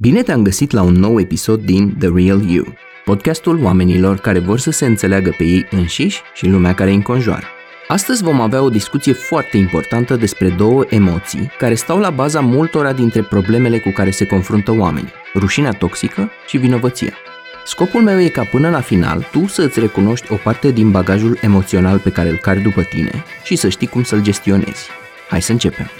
Bine te-am găsit la un nou episod din The Real You, podcastul oamenilor care vor să se înțeleagă pe ei înșiși și lumea care îi înconjoară. Astăzi vom avea o discuție foarte importantă despre două emoții care stau la baza multora dintre problemele cu care se confruntă oamenii, rușinea toxică și vinovăția. Scopul meu e ca până la final tu să îți recunoști o parte din bagajul emoțional pe care îl cari după tine și să știi cum să-l gestionezi. Hai să începem!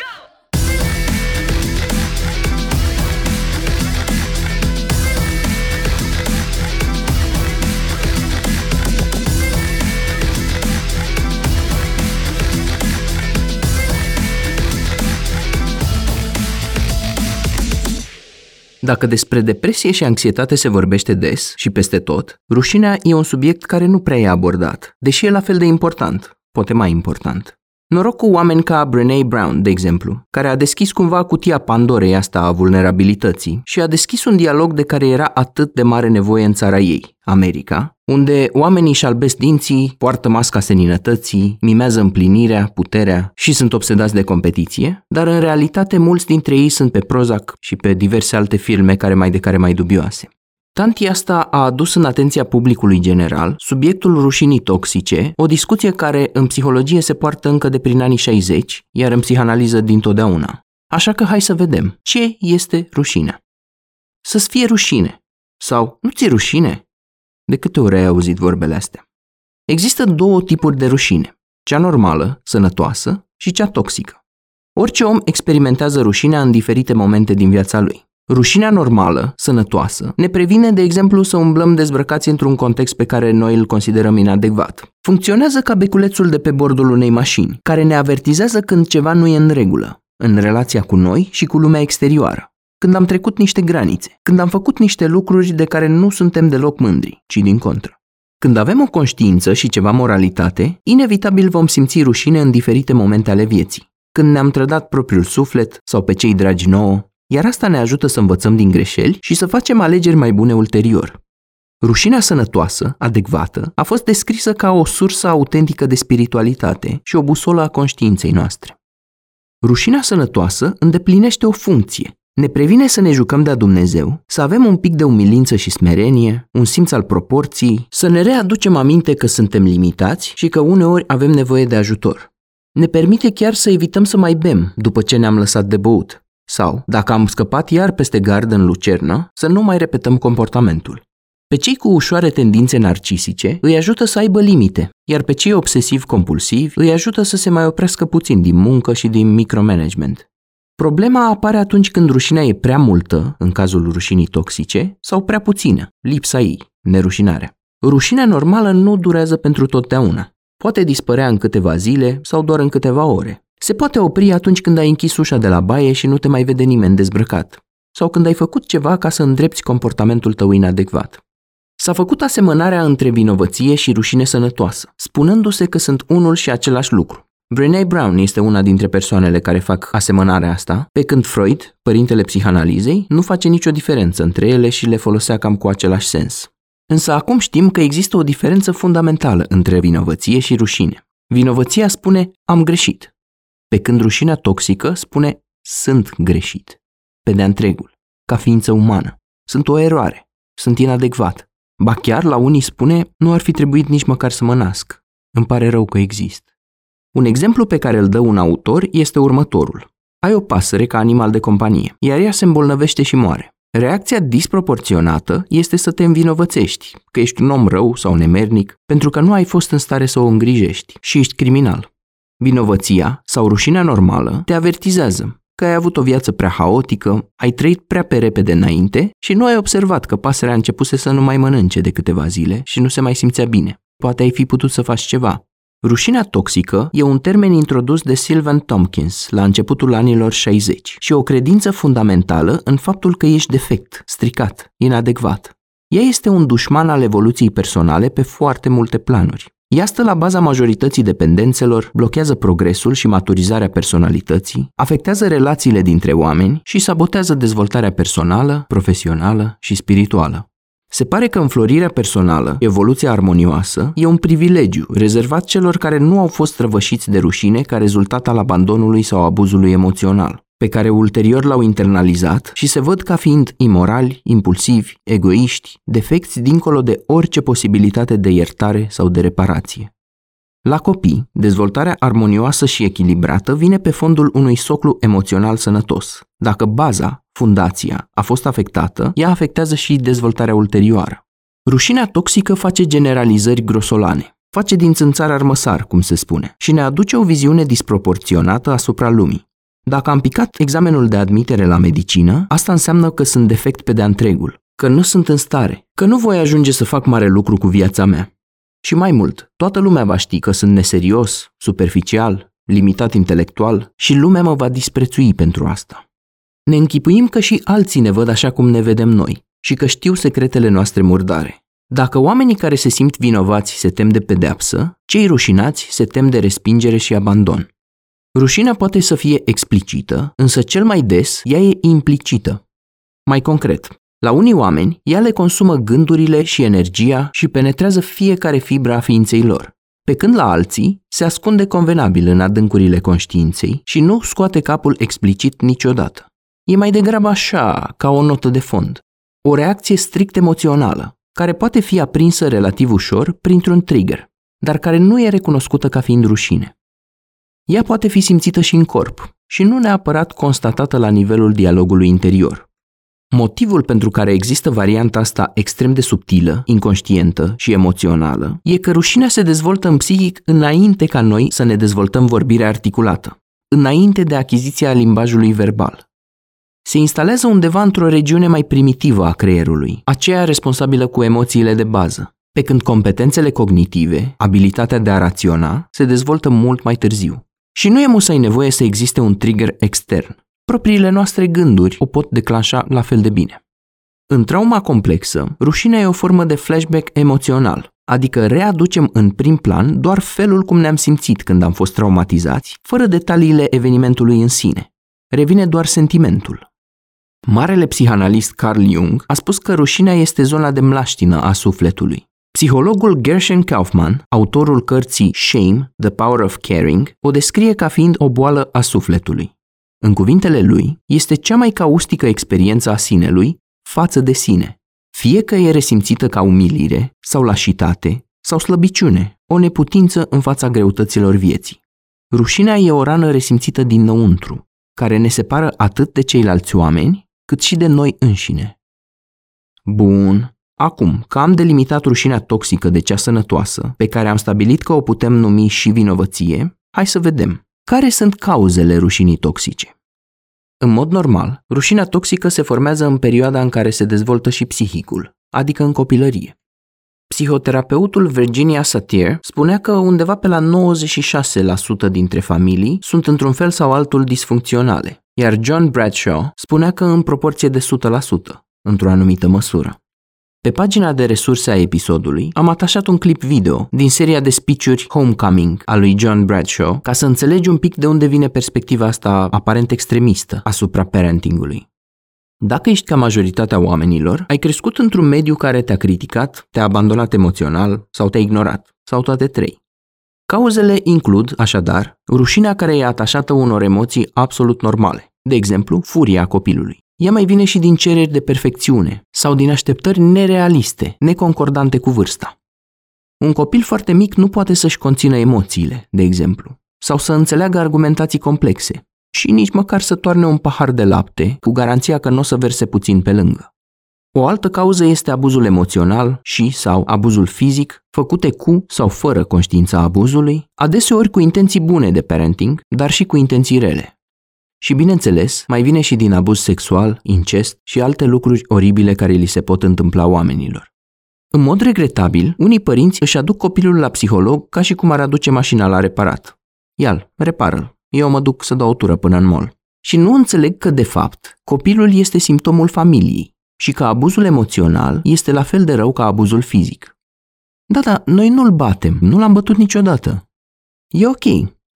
Dacă despre depresie și anxietate se vorbește des și peste tot, rușinea e un subiect care nu prea e abordat, deși e la fel de important, poate mai important. Noroc cu oameni ca Brené Brown, de exemplu, care a deschis cumva cutia Pandorei asta a vulnerabilității și a deschis un dialog de care era atât de mare nevoie în țara ei, America, unde oamenii își albesc dinții, poartă masca seninătății, mimează împlinirea, puterea și sunt obsedați de competiție, dar în realitate mulți dintre ei sunt pe Prozac și pe diverse alte filme care mai de care mai dubioase. Tanti asta a adus în atenția publicului general subiectul rușinii toxice, o discuție care în psihologie se poartă încă de prin anii 60, iar în psihanaliză dintotdeauna. Așa că hai să vedem ce este rușinea. Să-ți fie rușine. Sau nu ți rușine? De câte ori ai auzit vorbele astea? Există două tipuri de rușine. Cea normală, sănătoasă, și cea toxică. Orice om experimentează rușinea în diferite momente din viața lui. Rușinea normală, sănătoasă, ne previne, de exemplu, să umblăm dezbrăcați într-un context pe care noi îl considerăm inadecvat. Funcționează ca beculețul de pe bordul unei mașini, care ne avertizează când ceva nu e în regulă, în relația cu noi și cu lumea exterioară. Când am trecut niște granițe, când am făcut niște lucruri de care nu suntem deloc mândri, ci din contră. Când avem o conștiință și ceva moralitate, inevitabil vom simți rușine în diferite momente ale vieții. Când ne-am trădat propriul suflet sau pe cei dragi nouă, iar asta ne ajută să învățăm din greșeli și să facem alegeri mai bune ulterior. Rușinea sănătoasă, adecvată, a fost descrisă ca o sursă autentică de spiritualitate și o busolă a conștiinței noastre. Rușinea sănătoasă îndeplinește o funcție. Ne previne să ne jucăm de-a Dumnezeu, să avem un pic de umilință și smerenie, un simț al proporției, să ne readucem aminte că suntem limitați și că uneori avem nevoie de ajutor. Ne permite chiar să evităm să mai bem după ce ne-am lăsat de băut, sau, dacă am scăpat iar peste gardă în lucernă, să nu mai repetăm comportamentul. Pe cei cu ușoare tendințe narcisice îi ajută să aibă limite, iar pe cei obsesiv-compulsivi îi ajută să se mai oprească puțin din muncă și din micromanagement. Problema apare atunci când rușinea e prea multă, în cazul rușinii toxice, sau prea puțină, lipsa ei, nerușinarea. Rușinea normală nu durează pentru totdeauna. Poate dispărea în câteva zile sau doar în câteva ore. Se poate opri atunci când ai închis ușa de la baie și nu te mai vede nimeni dezbrăcat. Sau când ai făcut ceva ca să îndrepți comportamentul tău inadecvat. S-a făcut asemănarea între vinovăție și rușine sănătoasă, spunându-se că sunt unul și același lucru. Brené Brown este una dintre persoanele care fac asemănarea asta, pe când Freud, părintele psihanalizei, nu face nicio diferență între ele și le folosea cam cu același sens. Însă acum știm că există o diferență fundamentală între vinovăție și rușine. Vinovăția spune am greșit, pe când rușinea toxică spune sunt greșit, pe de întregul, ca ființă umană. Sunt o eroare, sunt inadecvat. Ba chiar la unii spune nu ar fi trebuit nici măcar să mă nasc. Îmi pare rău că exist. Un exemplu pe care îl dă un autor este următorul. Ai o pasăre ca animal de companie, iar ea se îmbolnăvește și moare. Reacția disproporționată este să te învinovățești, că ești un om rău sau nemernic, pentru că nu ai fost în stare să o îngrijești și ești criminal. Vinovăția sau rușinea normală te avertizează că ai avut o viață prea haotică, ai trăit prea pe repede înainte și nu ai observat că pasărea a începuse să nu mai mănânce de câteva zile și nu se mai simțea bine. Poate ai fi putut să faci ceva. Rușinea toxică e un termen introdus de Sylvan Tompkins la începutul anilor 60 și o credință fundamentală în faptul că ești defect, stricat, inadecvat. Ea este un dușman al evoluției personale pe foarte multe planuri. Ea stă la baza majorității dependențelor, blochează progresul și maturizarea personalității, afectează relațiile dintre oameni și sabotează dezvoltarea personală, profesională și spirituală. Se pare că înflorirea personală, evoluția armonioasă, e un privilegiu rezervat celor care nu au fost răvășiți de rușine ca rezultat al abandonului sau abuzului emoțional, pe care ulterior l-au internalizat și se văd ca fiind imorali, impulsivi, egoiști, defecți dincolo de orice posibilitate de iertare sau de reparație. La copii, dezvoltarea armonioasă și echilibrată vine pe fondul unui soclu emoțional sănătos. Dacă baza, fundația, a fost afectată, ea afectează și dezvoltarea ulterioară. Rușinea toxică face generalizări grosolane, face din țânțar armăsar, cum se spune, și ne aduce o viziune disproporționată asupra lumii. Dacă am picat examenul de admitere la medicină, asta înseamnă că sunt defect pe de-a întregul, că nu sunt în stare, că nu voi ajunge să fac mare lucru cu viața mea. Și mai mult, toată lumea va ști că sunt neserios, superficial, limitat intelectual și lumea mă va disprețui pentru asta. Ne închipuim că și alții ne văd așa cum ne vedem noi și că știu secretele noastre murdare. Dacă oamenii care se simt vinovați se tem de pedeapsă, cei rușinați se tem de respingere și abandon. Rușinea poate să fie explicită, însă cel mai des ea e implicită. Mai concret, la unii oameni, ea le consumă gândurile și energia și penetrează fiecare fibra a ființei lor, pe când la alții se ascunde convenabil în adâncurile conștiinței și nu scoate capul explicit niciodată. E mai degrabă așa, ca o notă de fond. O reacție strict emoțională, care poate fi aprinsă relativ ușor printr-un trigger, dar care nu e recunoscută ca fiind rușine. Ea poate fi simțită și în corp și nu neapărat constatată la nivelul dialogului interior. Motivul pentru care există varianta asta extrem de subtilă, inconștientă și emoțională e că rușinea se dezvoltă în psihic înainte ca noi să ne dezvoltăm vorbirea articulată, înainte de achiziția limbajului verbal. Se instalează undeva într-o regiune mai primitivă a creierului, aceea responsabilă cu emoțiile de bază, pe când competențele cognitive, abilitatea de a raționa, se dezvoltă mult mai târziu. Și nu e musai nevoie să existe un trigger extern, propriile noastre gânduri o pot declanșa la fel de bine. În trauma complexă, rușinea e o formă de flashback emoțional, adică readucem în prim plan doar felul cum ne-am simțit când am fost traumatizați, fără detaliile evenimentului în sine. Revine doar sentimentul. Marele psihanalist Carl Jung a spus că rușinea este zona de mlaștină a sufletului. Psihologul Gershon Kaufman, autorul cărții Shame, The Power of Caring, o descrie ca fiind o boală a sufletului. În cuvintele lui, este cea mai caustică experiență a sinelui față de sine, fie că e resimțită ca umilire sau lașitate sau slăbiciune, o neputință în fața greutăților vieții. Rușinea e o rană resimțită dinăuntru, care ne separă atât de ceilalți oameni, cât și de noi înșine. Bun, acum că am delimitat rușinea toxică de cea sănătoasă, pe care am stabilit că o putem numi și vinovăție, hai să vedem. Care sunt cauzele rușinii toxice? În mod normal, rușinea toxică se formează în perioada în care se dezvoltă și psihicul, adică în copilărie. Psihoterapeutul Virginia Satir spunea că undeva pe la 96% dintre familii sunt într-un fel sau altul disfuncționale, iar John Bradshaw spunea că în proporție de 100%, într-o anumită măsură. Pe pagina de resurse a episodului am atașat un clip video din seria de speech-uri Homecoming a lui John Bradshaw ca să înțelegi un pic de unde vine perspectiva asta aparent extremistă asupra parentingului. Dacă ești ca majoritatea oamenilor, ai crescut într-un mediu care te-a criticat, te-a abandonat emoțional sau te-a ignorat, sau toate trei. Cauzele includ, așadar, rușinea care e atașată unor emoții absolut normale, de exemplu, furia copilului. Ea mai vine și din cereri de perfecțiune sau din așteptări nerealiste, neconcordante cu vârsta. Un copil foarte mic nu poate să-și conțină emoțiile, de exemplu, sau să înțeleagă argumentații complexe și nici măcar să toarne un pahar de lapte cu garanția că nu o să verse puțin pe lângă. O altă cauză este abuzul emoțional și sau abuzul fizic, făcute cu sau fără conștiința abuzului, adeseori cu intenții bune de parenting, dar și cu intenții rele. Și bineînțeles, mai vine și din abuz sexual, incest și alte lucruri oribile care li se pot întâmpla oamenilor. În mod regretabil, unii părinți își aduc copilul la psiholog ca și cum ar aduce mașina la reparat. Ial, repară-l. Eu mă duc să dau o tură până în mall. Și nu înțeleg că, de fapt, copilul este simptomul familiei și că abuzul emoțional este la fel de rău ca abuzul fizic. Da, da, noi nu-l batem, nu l-am bătut niciodată. E ok,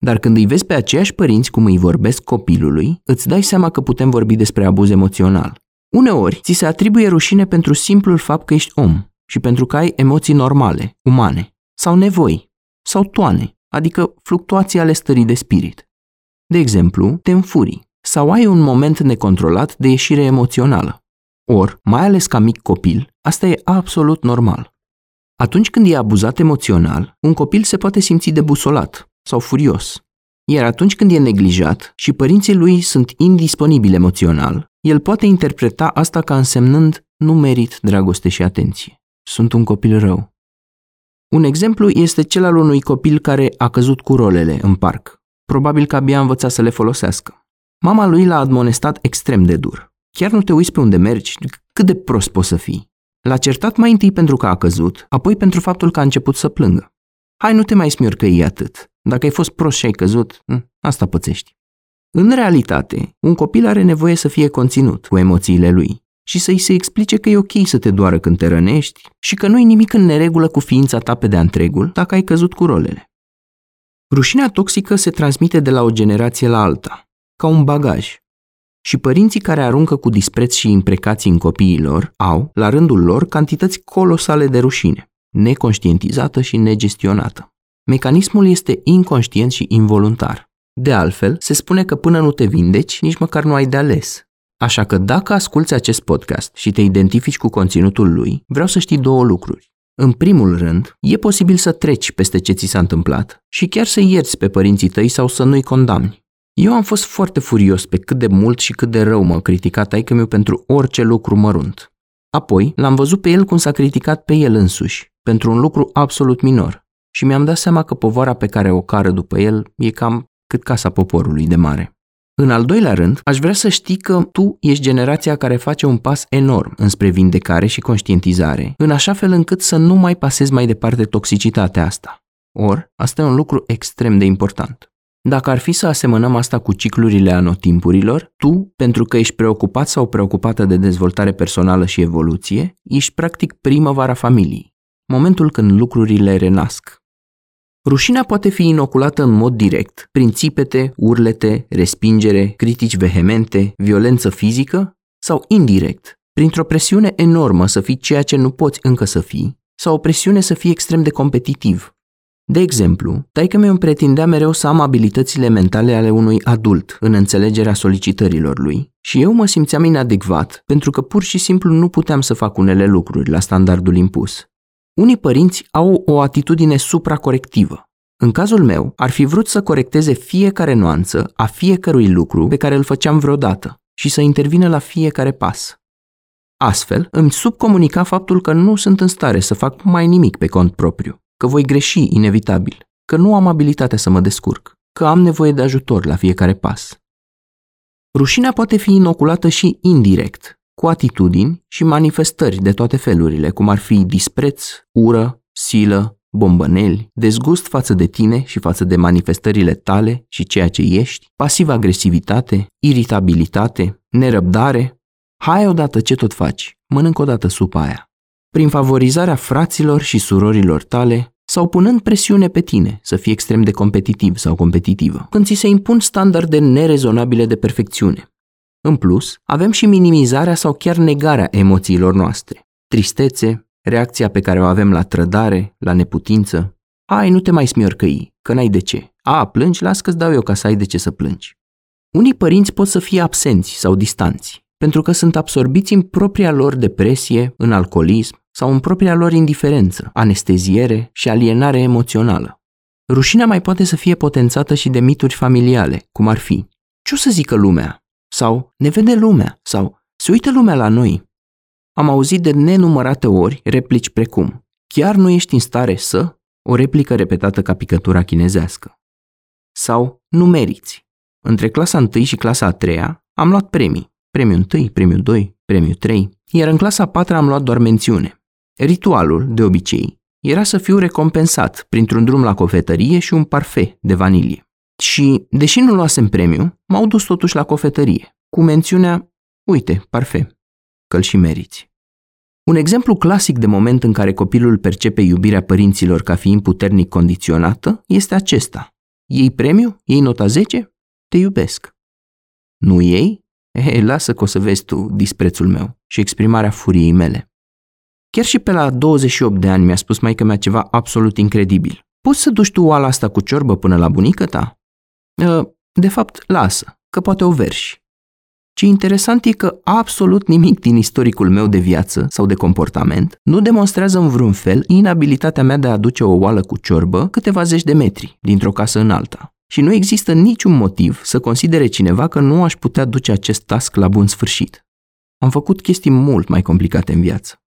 dar când îi vezi pe aceiași părinți cum îi vorbesc copilului, îți dai seama că putem vorbi despre abuz emoțional. Uneori, ți se atribuie rușine pentru simplul fapt că ești om și pentru că ai emoții normale, umane, sau nevoi, sau toane, adică fluctuații ale stării de spirit. De exemplu, te înfurii sau ai un moment necontrolat de ieșire emoțională. Or, mai ales ca mic copil, asta e absolut normal. Atunci când e abuzat emoțional, un copil se poate simți debusolat sau furios. Iar atunci când e neglijat și părinții lui sunt indisponibili emoțional, el poate interpreta asta ca însemnând nu merit dragoste și atenție. Sunt un copil rău. Un exemplu este cel al unui copil care a căzut cu rolele în parc. Probabil că abia a învățat să le folosească. Mama lui l-a admonestat extrem de dur. Chiar nu te uiți pe unde mergi? Cât de prost poți să fii? L-a certat mai întâi pentru că a căzut, apoi pentru faptul că a început să plângă. Hai, nu te mai smiorcăi atât. Dacă ai fost prost și ai căzut, hm, asta pățești. În realitate, un copil are nevoie să fie conținut cu emoțiile lui și să-i se explice că e ok să te doară când te rănești și că nu-i nimic în neregulă cu ființa ta pe de-a întregul dacă ai căzut cu rolele. Rușinea toxică se transmite de la o generație la alta, ca un bagaj. Și părinții care aruncă cu dispreț și imprecații în copiii lor au, la rândul lor, cantități colosale de rușine, neconștientizată și negestionată. Mecanismul este inconștient și involuntar. De altfel, se spune că până nu te vindeci, nici măcar nu ai de ales. Așa că dacă asculți acest podcast și te identifici cu conținutul lui, vreau să știi două lucruri. În primul rând, e posibil să treci peste ce ți s-a întâmplat și chiar să ierți pe părinții tăi sau să nu-i condamni. Eu am fost foarte furios pe cât de mult și cât de rău m-a criticat taică meu pentru orice lucru mărunt. Apoi, l-am văzut pe el cum s-a criticat pe el însuși, pentru un lucru absolut minor. Și mi-am dat seama că povara pe care o cară după el e cam cât casa poporului de mare. În al doilea rând, aș vrea să știi că tu ești generația care face un pas enorm înspre vindecare și conștientizare, în așa fel încât să nu mai pasezi mai departe toxicitatea asta. Or, asta e un lucru extrem de important. Dacă ar fi să asemănăm asta cu ciclurile anotimpurilor, tu, pentru că ești preocupat sau preocupată de dezvoltare personală și evoluție, ești practic primăvara familiei, momentul când lucrurile renasc, Rușinea poate fi inoculată în mod direct, prin țipete, urlete, respingere, critici vehemente, violență fizică, sau indirect, printr-o presiune enormă să fii ceea ce nu poți încă să fii, sau o presiune să fii extrem de competitiv. De exemplu, taică mi îmi pretindea mereu să am abilitățile mentale ale unui adult în înțelegerea solicitărilor lui și eu mă simțeam inadecvat pentru că pur și simplu nu puteam să fac unele lucruri la standardul impus. Unii părinți au o atitudine supracorectivă. În cazul meu, ar fi vrut să corecteze fiecare nuanță a fiecărui lucru pe care îl făceam vreodată și să intervină la fiecare pas. Astfel, îmi subcomunica faptul că nu sunt în stare să fac mai nimic pe cont propriu, că voi greși inevitabil, că nu am abilitatea să mă descurc, că am nevoie de ajutor la fiecare pas. Rușinea poate fi inoculată și indirect, cu atitudini și manifestări de toate felurile, cum ar fi dispreț, ură, silă, bombăneli, dezgust față de tine și față de manifestările tale și ceea ce ești, pasivă agresivitate, iritabilitate, nerăbdare. Hai odată ce tot faci, mănânc odată supa aia. Prin favorizarea fraților și surorilor tale, sau punând presiune pe tine să fii extrem de competitiv sau competitivă, când ți se impun standarde nerezonabile de perfecțiune, în plus, avem și minimizarea sau chiar negarea emoțiilor noastre. Tristețe, reacția pe care o avem la trădare, la neputință. Ai, nu te mai smiorcăi, că n-ai de ce. A, plângi, las că-ți dau eu ca să ai de ce să plângi. Unii părinți pot să fie absenți sau distanți, pentru că sunt absorbiți în propria lor depresie, în alcoolism sau în propria lor indiferență, anesteziere și alienare emoțională. Rușinea mai poate să fie potențată și de mituri familiale, cum ar fi Ce o să zică lumea? Sau ne vede lumea, sau se uită lumea la noi. Am auzit de nenumărate ori replici precum Chiar nu ești în stare să? O replică repetată ca picătura chinezească. Sau nu meriți. Între clasa 1 și clasa a 3 am luat premii. Premiul 1, premiul 2, premiul 3, iar în clasa a 4 am luat doar mențiune. Ritualul, de obicei, era să fiu recompensat printr-un drum la cofetărie și un parfet de vanilie. Și, deși nu luasem premiu, m-au dus totuși la cofetărie, cu mențiunea, uite, parfum, că și meriți. Un exemplu clasic de moment în care copilul percepe iubirea părinților ca fiind puternic condiționată este acesta. Ei premiu? Ei nota 10? Te iubesc. Nu ei? He, lasă că o să vezi tu disprețul meu și exprimarea furiei mele. Chiar și pe la 28 de ani mi-a spus maica mea ceva absolut incredibil. Poți să duci tu oala asta cu ciorbă până la bunica ta? Ă, de fapt, lasă, că poate o verși. Ce interesant e că absolut nimic din istoricul meu de viață sau de comportament nu demonstrează în vreun fel inabilitatea mea de a aduce o oală cu ciorbă câteva zeci de metri, dintr-o casă în alta. Și nu există niciun motiv să considere cineva că nu aș putea duce acest task la bun sfârșit. Am făcut chestii mult mai complicate în viață.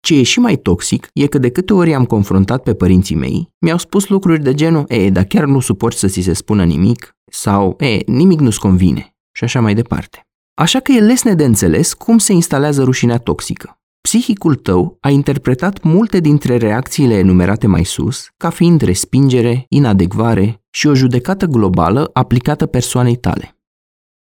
Ce e și mai toxic e că de câte ori am confruntat pe părinții mei, mi-au spus lucruri de genul, e, dar chiar nu suporți să ți se spună nimic, sau, e, nimic nu-ți convine, și așa mai departe. Așa că e lesne de înțeles cum se instalează rușinea toxică. Psihicul tău a interpretat multe dintre reacțiile enumerate mai sus ca fiind respingere, inadecvare și o judecată globală aplicată persoanei tale.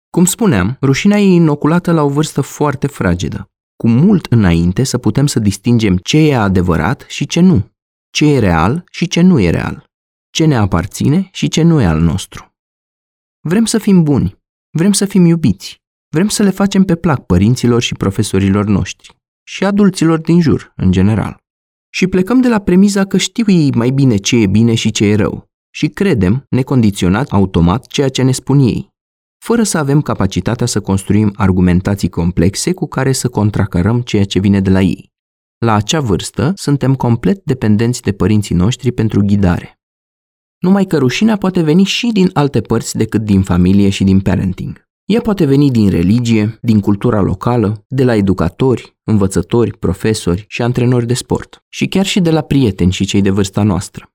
Cum spuneam, rușinea e inoculată la o vârstă foarte fragedă, cu mult înainte să putem să distingem ce e adevărat și ce nu, ce e real și ce nu e real, ce ne aparține și ce nu e al nostru. Vrem să fim buni, vrem să fim iubiți, vrem să le facem pe plac părinților și profesorilor noștri și adulților din jur, în general. Și plecăm de la premiza că știu ei mai bine ce e bine și ce e rău și credem, necondiționat, automat, ceea ce ne spun ei, fără să avem capacitatea să construim argumentații complexe cu care să contracarăm ceea ce vine de la ei. La acea vârstă, suntem complet dependenți de părinții noștri pentru ghidare. Numai că rușinea poate veni și din alte părți decât din familie și din parenting. Ea poate veni din religie, din cultura locală, de la educatori, învățători, profesori și antrenori de sport, și chiar și de la prieteni și cei de vârsta noastră.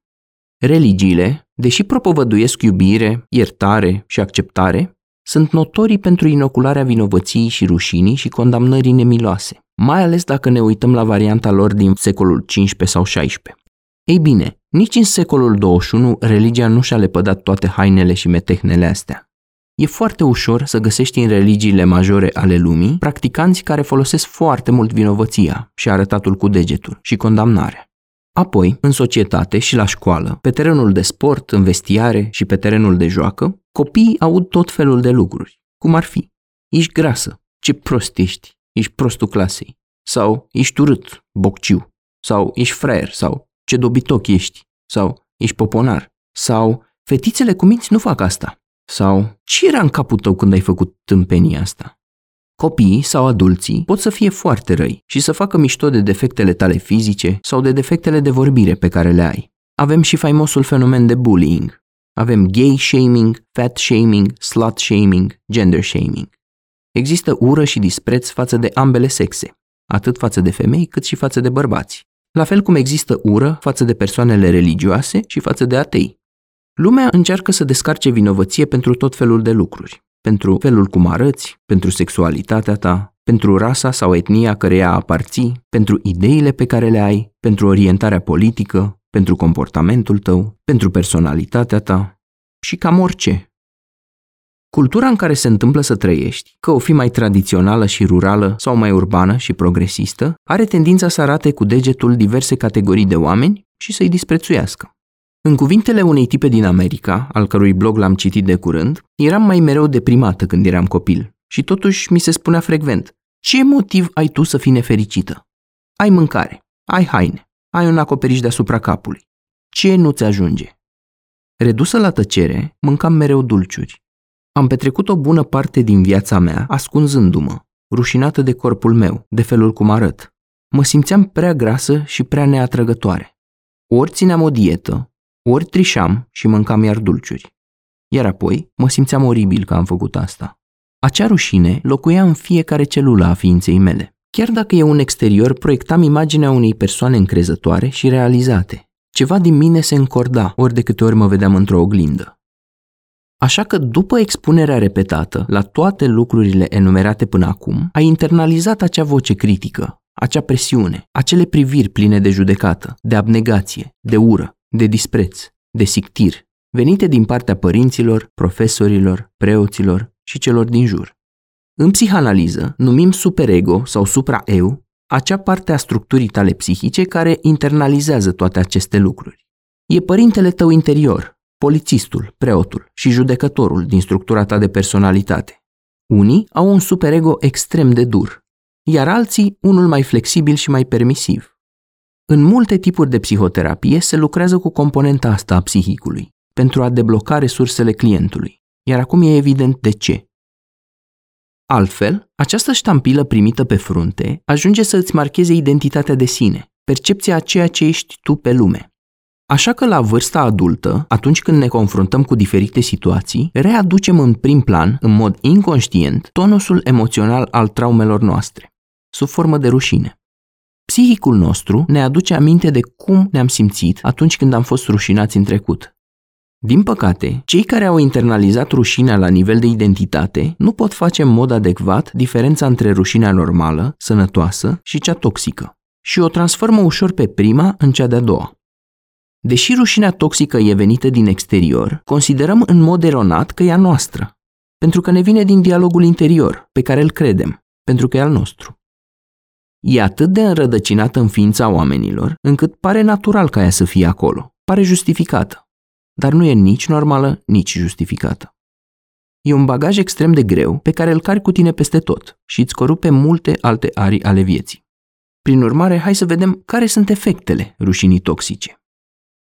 Religiile, deși propovăduiesc iubire, iertare și acceptare, sunt notorii pentru inocularea vinovăției și rușinii și condamnării nemiloase, mai ales dacă ne uităm la varianta lor din secolul XV sau XVI. Ei bine, nici în secolul 21 religia nu și-a lepădat toate hainele și metehnele astea. E foarte ușor să găsești în religiile majore ale lumii practicanți care folosesc foarte mult vinovăția și arătatul cu degetul și condamnarea. Apoi, în societate și la școală, pe terenul de sport, în vestiare și pe terenul de joacă, copiii aud tot felul de lucruri, cum ar fi Ești grasă, ce prost ești, ești prostul clasei, sau ești urât, bocciu, sau ești fraier, sau ce dobitoc ești, sau ești poponar, sau fetițele cu minți nu fac asta, sau ce era în capul tău când ai făcut tâmpenia asta? Copiii sau adulții pot să fie foarte răi și să facă mișto de defectele tale fizice sau de defectele de vorbire pe care le ai. Avem și faimosul fenomen de bullying. Avem gay shaming, fat shaming, slut shaming, gender shaming. Există ură și dispreț față de ambele sexe, atât față de femei cât și față de bărbați. La fel cum există ură față de persoanele religioase și față de atei. Lumea încearcă să descarce vinovăție pentru tot felul de lucruri. Pentru felul cum arăți, pentru sexualitatea ta, pentru rasa sau etnia căreia aparții, pentru ideile pe care le ai, pentru orientarea politică, pentru comportamentul tău, pentru personalitatea ta și cam orice. Cultura în care se întâmplă să trăiești, că o fi mai tradițională și rurală sau mai urbană și progresistă, are tendința să arate cu degetul diverse categorii de oameni și să-i disprețuiască. În cuvintele unei tipe din America, al cărui blog l-am citit de curând, eram mai mereu deprimată când eram copil și totuși mi se spunea frecvent, ce motiv ai tu să fii nefericită? Ai mâncare, ai haine, ai un acoperiș deasupra capului. Ce nu-ți ajunge? Redusă la tăcere, mâncam mereu dulciuri. Am petrecut o bună parte din viața mea ascunzându-mă, rușinată de corpul meu, de felul cum arăt. Mă simțeam prea grasă și prea neatrăgătoare. Ori țineam o dietă, ori trișam și mâncam iar dulciuri. Iar apoi mă simțeam oribil că am făcut asta. Acea rușine locuia în fiecare celulă a ființei mele. Chiar dacă e un exterior, proiectam imaginea unei persoane încrezătoare și realizate. Ceva din mine se încorda ori de câte ori mă vedeam într-o oglindă. Așa că după expunerea repetată la toate lucrurile enumerate până acum, ai internalizat acea voce critică, acea presiune, acele priviri pline de judecată, de abnegație, de ură, de dispreț, de sictir, venite din partea părinților, profesorilor, preoților și celor din jur. În psihanaliză numim superego sau supraeu acea parte a structurii tale psihice care internalizează toate aceste lucruri. E părintele tău interior, polițistul, preotul și judecătorul din structura ta de personalitate. Unii au un superego extrem de dur, iar alții unul mai flexibil și mai permisiv. În multe tipuri de psihoterapie se lucrează cu componenta asta a psihicului, pentru a debloca resursele clientului. Iar acum e evident de ce. Altfel, această ștampilă primită pe frunte ajunge să îți marcheze identitatea de sine, percepția a ceea ce ești tu pe lume. Așa că la vârsta adultă, atunci când ne confruntăm cu diferite situații, readucem în prim plan, în mod inconștient, tonusul emoțional al traumelor noastre, sub formă de rușine. Psihicul nostru ne aduce aminte de cum ne-am simțit atunci când am fost rușinați în trecut. Din păcate, cei care au internalizat rușinea la nivel de identitate nu pot face în mod adecvat diferența între rușinea normală, sănătoasă și cea toxică și o transformă ușor pe prima în cea de-a doua. Deși rușinea toxică e venită din exterior, considerăm în mod eronat că e a noastră, pentru că ne vine din dialogul interior, pe care îl credem, pentru că e al nostru. E atât de înrădăcinată în ființa oamenilor, încât pare natural ca ea să fie acolo, pare justificată, dar nu e nici normală, nici justificată. E un bagaj extrem de greu pe care îl cari cu tine peste tot și îți corupe multe alte arii ale vieții. Prin urmare, hai să vedem care sunt efectele rușinii toxice.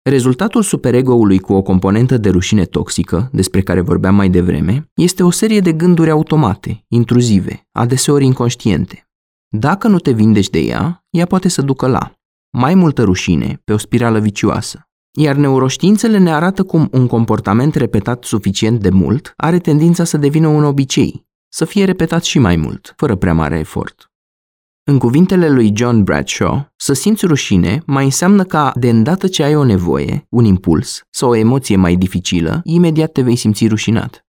Rezultatul superego-ului cu o componentă de rușine toxică, despre care vorbeam mai devreme, este o serie de gânduri automate, intruzive, adeseori inconștiente. Dacă nu te vindești de ea, ea poate să ducă la mai multă rușine pe o spirală vicioasă. Iar neuroștiințele ne arată cum un comportament repetat suficient de mult are tendința să devină un obicei, să fie repetat și mai mult, fără prea mare efort. În cuvintele lui John Bradshaw, să simți rușine mai înseamnă ca de îndată ce ai o nevoie, un impuls sau o emoție mai dificilă, imediat te vei simți rușinat.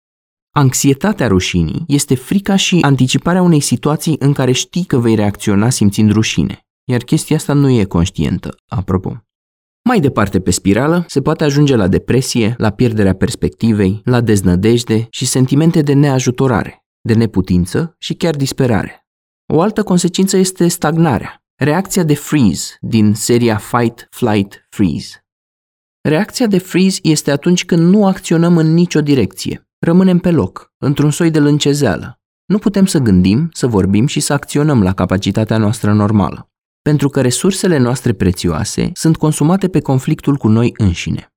Anxietatea rușinii este frica și anticiparea unei situații în care știi că vei reacționa simțind rușine, iar chestia asta nu e conștientă, apropo. Mai departe pe spirală se poate ajunge la depresie, la pierderea perspectivei, la deznădejde și sentimente de neajutorare, de neputință și chiar disperare. O altă consecință este stagnarea, reacția de freeze din seria Fight, Flight, Freeze. Reacția de freeze este atunci când nu acționăm în nicio direcție, rămânem pe loc, într-un soi de lâncezeală. Nu putem să gândim, să vorbim și să acționăm la capacitatea noastră normală, pentru că resursele noastre prețioase sunt consumate pe conflictul cu noi înșine.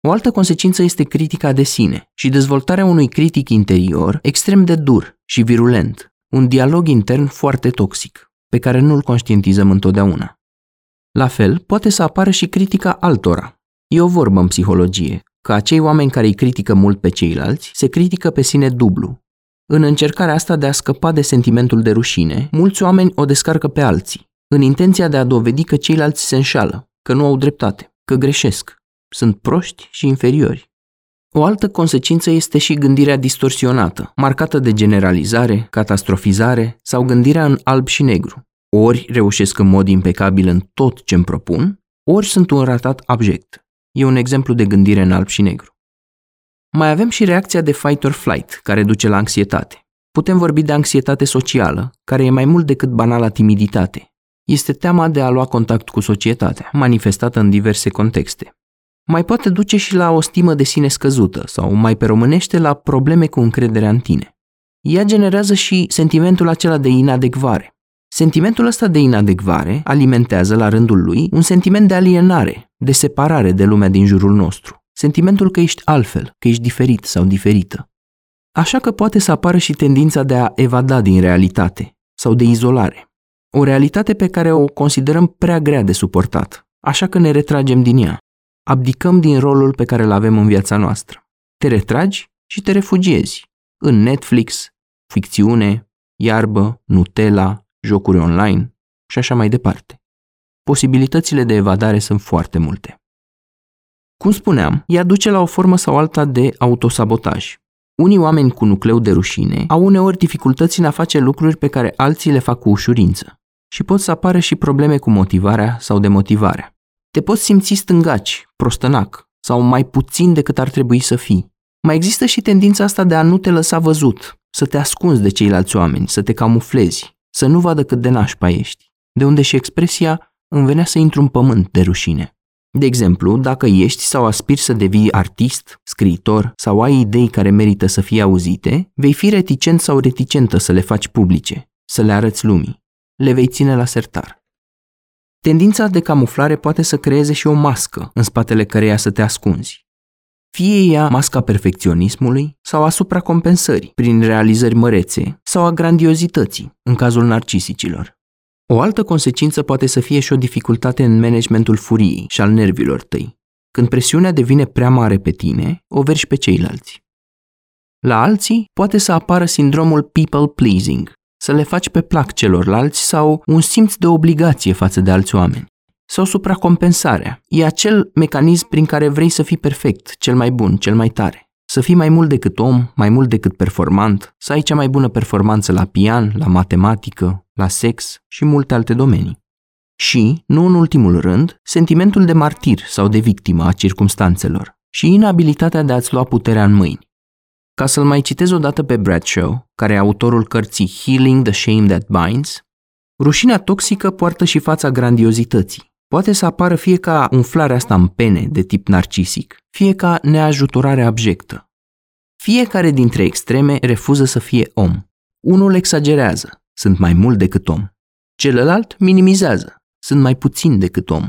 O altă consecință este critica de sine și dezvoltarea unui critic interior extrem de dur și virulent, un dialog intern foarte toxic, pe care nu-l conștientizăm întotdeauna. La fel, poate să apară și critica altora. E o vorbă în psihologie, că acei oameni care îi critică mult pe ceilalți se critică pe sine dublu. În încercarea asta de a scăpa de sentimentul de rușine, mulți oameni o descarcă pe alții, în intenția de a dovedi că ceilalți se înșală, că nu au dreptate, că greșesc, sunt proști și inferiori. O altă consecință este și gândirea distorsionată, marcată de generalizare, catastrofizare sau gândirea în alb și negru. Ori reușesc în mod impecabil în tot ce îmi propun, ori sunt un ratat abject. E un exemplu de gândire în alb și negru. Mai avem și reacția de fight or flight, care duce la anxietate. Putem vorbi de anxietate socială, care e mai mult decât banala timiditate. Este teama de a lua contact cu societatea, manifestată în diverse contexte mai poate duce și la o stimă de sine scăzută sau mai pe românește la probleme cu încrederea în tine. Ea generează și sentimentul acela de inadecvare. Sentimentul ăsta de inadecvare alimentează la rândul lui un sentiment de alienare, de separare de lumea din jurul nostru. Sentimentul că ești altfel, că ești diferit sau diferită. Așa că poate să apară și tendința de a evada din realitate sau de izolare. O realitate pe care o considerăm prea grea de suportat, așa că ne retragem din ea abdicăm din rolul pe care îl avem în viața noastră. Te retragi și te refugiezi în Netflix, ficțiune, iarbă, Nutella, jocuri online și așa mai departe. Posibilitățile de evadare sunt foarte multe. Cum spuneam, ea duce la o formă sau alta de autosabotaj. Unii oameni cu nucleu de rușine au uneori dificultăți în a face lucruri pe care alții le fac cu ușurință și pot să apară și probleme cu motivarea sau demotivarea. Te poți simți stângaci, prostănac sau mai puțin decât ar trebui să fii. Mai există și tendința asta de a nu te lăsa văzut, să te ascunzi de ceilalți oameni, să te camuflezi, să nu vadă cât de nașpa ești, de unde și expresia îmi venea să intru în pământ de rușine. De exemplu, dacă ești sau aspiri să devii artist, scriitor sau ai idei care merită să fie auzite, vei fi reticent sau reticentă să le faci publice, să le arăți lumii. Le vei ține la sertar. Tendința de camuflare poate să creeze și o mască în spatele căreia să te ascunzi. Fie ea masca perfecționismului sau asupra compensării prin realizări mărețe sau a grandiozității în cazul narcisicilor. O altă consecință poate să fie și o dificultate în managementul furiei și al nervilor tăi. Când presiunea devine prea mare pe tine, o vergi pe ceilalți. La alții poate să apară sindromul people pleasing, să le faci pe plac celorlalți sau un simț de obligație față de alți oameni. Sau supracompensarea. E acel mecanism prin care vrei să fii perfect, cel mai bun, cel mai tare. Să fii mai mult decât om, mai mult decât performant, să ai cea mai bună performanță la pian, la matematică, la sex și multe alte domenii. Și, nu în ultimul rând, sentimentul de martir sau de victimă a circumstanțelor și inabilitatea de a-ți lua puterea în mâini. Ca să-l mai citez o dată pe Bradshaw, care e autorul cărții Healing the Shame That Binds, rușinea toxică poartă și fața grandiozității, poate să apară fie ca umflarea asta în pene de tip narcisic, fie ca neajutorare abjectă. Fiecare dintre extreme refuză să fie om. Unul exagerează, sunt mai mult decât om. Celălalt minimizează, sunt mai puțin decât om.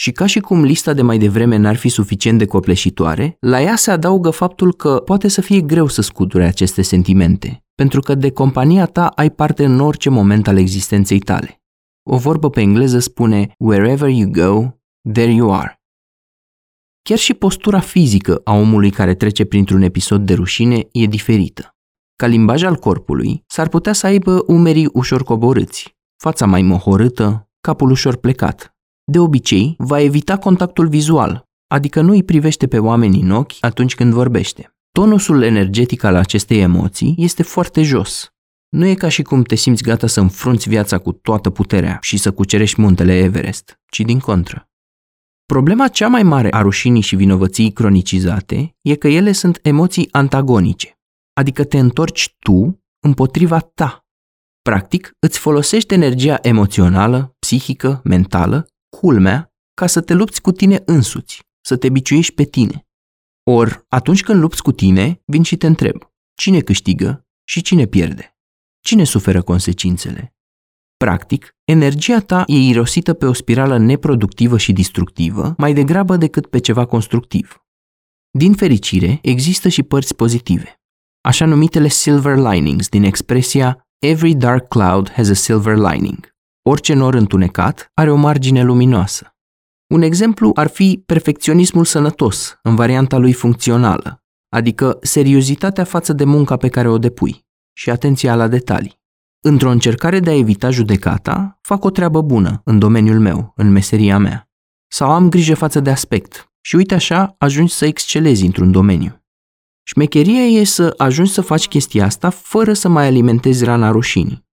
Și ca și cum lista de mai devreme n-ar fi suficient de copleșitoare, la ea se adaugă faptul că poate să fie greu să scudure aceste sentimente, pentru că de compania ta ai parte în orice moment al existenței tale. O vorbă pe engleză spune Wherever you go, there you are. Chiar și postura fizică a omului care trece printr-un episod de rușine e diferită. Ca limbaj al corpului, s-ar putea să aibă umerii ușor coborâți, fața mai mohorâtă, capul ușor plecat. De obicei, va evita contactul vizual, adică nu îi privește pe oameni în ochi atunci când vorbește. Tonusul energetic al acestei emoții este foarte jos, nu e ca și cum te simți gata să înfrunți viața cu toată puterea și să cucerești muntele Everest, ci din contră. Problema cea mai mare a rușinii și vinovăției cronicizate e că ele sunt emoții antagonice, adică te întorci tu împotriva ta. Practic, îți folosești energia emoțională, psihică, mentală, culmea, ca să te lupți cu tine însuți, să te biciuiești pe tine. Or, atunci când lupți cu tine, vin și te întreb, cine câștigă și cine pierde? Cine suferă consecințele? Practic, energia ta e irosită pe o spirală neproductivă și destructivă, mai degrabă decât pe ceva constructiv. Din fericire, există și părți pozitive. Așa numitele silver linings din expresia Every dark cloud has a silver lining. Orice nor întunecat are o margine luminoasă. Un exemplu ar fi perfecționismul sănătos, în varianta lui funcțională, adică seriozitatea față de munca pe care o depui și atenția la detalii. Într-o încercare de a evita judecata, fac o treabă bună în domeniul meu, în meseria mea. Sau am grijă față de aspect și uite așa ajungi să excelezi într-un domeniu. Șmecheria e să ajungi să faci chestia asta fără să mai alimentezi rana rușinii.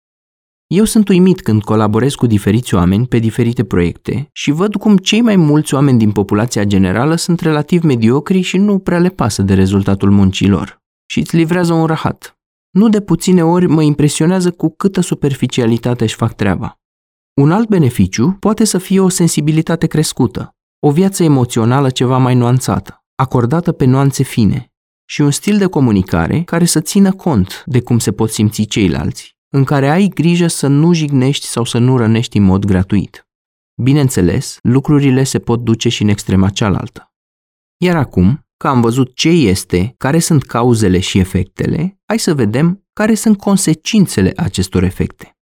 Eu sunt uimit când colaborez cu diferiți oameni pe diferite proiecte și văd cum cei mai mulți oameni din populația generală sunt relativ mediocri și nu prea le pasă de rezultatul muncilor și îți livrează un rahat. Nu de puține ori mă impresionează cu câtă superficialitate își fac treaba. Un alt beneficiu poate să fie o sensibilitate crescută, o viață emoțională ceva mai nuanțată, acordată pe nuanțe fine și un stil de comunicare care să țină cont de cum se pot simți ceilalți, în care ai grijă să nu jignești sau să nu rănești în mod gratuit. Bineînțeles, lucrurile se pot duce și în extrema cealaltă. Iar acum, că am văzut ce este, care sunt cauzele și efectele, hai să vedem care sunt consecințele acestor efecte.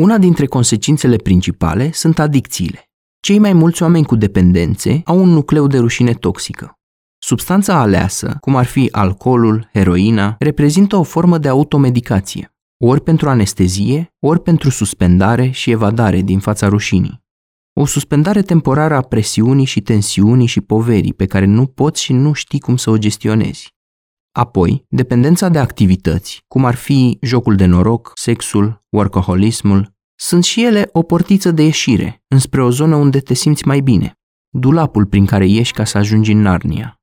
Una dintre consecințele principale sunt adicțiile. Cei mai mulți oameni cu dependențe au un nucleu de rușine toxică. Substanța aleasă, cum ar fi alcoolul, heroina, reprezintă o formă de automedicație, ori pentru anestezie, ori pentru suspendare și evadare din fața rușinii. O suspendare temporară a presiunii și tensiunii și poverii pe care nu poți și nu știi cum să o gestionezi. Apoi, dependența de activități, cum ar fi jocul de noroc, sexul, workaholismul, sunt și ele o portiță de ieșire, înspre o zonă unde te simți mai bine, dulapul prin care ieși ca să ajungi în Narnia.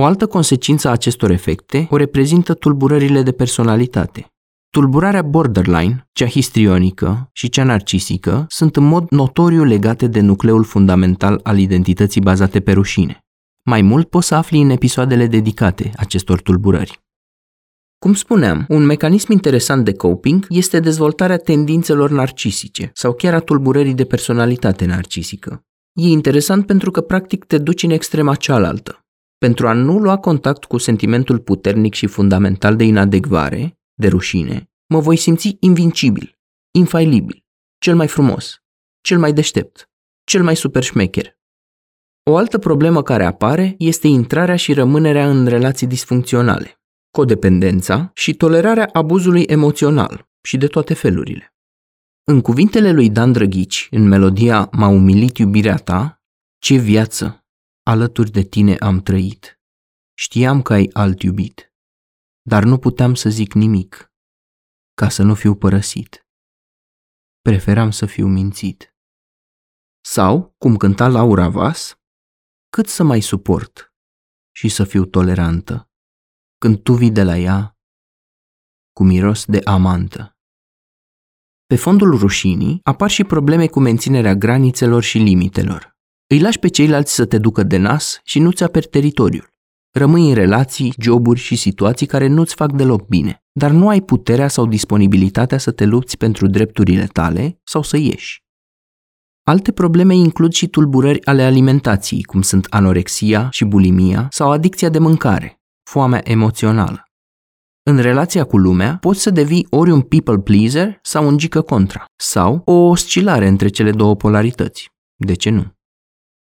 O altă consecință a acestor efecte o reprezintă tulburările de personalitate. Tulburarea borderline, cea histrionică și cea narcisică sunt în mod notoriu legate de nucleul fundamental al identității bazate pe rușine. Mai mult poți să afli în episoadele dedicate acestor tulburări. Cum spuneam, un mecanism interesant de coping este dezvoltarea tendințelor narcisice sau chiar a tulburării de personalitate narcisică. E interesant pentru că practic te duci în extrema cealaltă. Pentru a nu lua contact cu sentimentul puternic și fundamental de inadecvare, de rușine, mă voi simți invincibil, infailibil, cel mai frumos, cel mai deștept, cel mai super șmecher. O altă problemă care apare este intrarea și rămânerea în relații disfuncționale, codependența și tolerarea abuzului emoțional și de toate felurile. În cuvintele lui Dan Drăghici, în melodia M-a umilit iubirea ta, ce viață alături de tine am trăit. Știam că ai alt iubit, dar nu puteam să zic nimic, ca să nu fiu părăsit. Preferam să fiu mințit. Sau, cum cânta Laura Vas, cât să mai suport și să fiu tolerantă când tu vii de la ea cu miros de amantă. Pe fondul rușinii apar și probleme cu menținerea granițelor și limitelor. Îi lași pe ceilalți să te ducă de nas și nu-ți aperi teritoriul. Rămâi în relații, joburi și situații care nu-ți fac deloc bine, dar nu ai puterea sau disponibilitatea să te lupți pentru drepturile tale sau să ieși. Alte probleme includ și tulburări ale alimentației, cum sunt anorexia și bulimia sau adicția de mâncare, foamea emoțională. În relația cu lumea, poți să devii ori un people pleaser sau un gică contra, sau o oscilare între cele două polarități. De ce nu?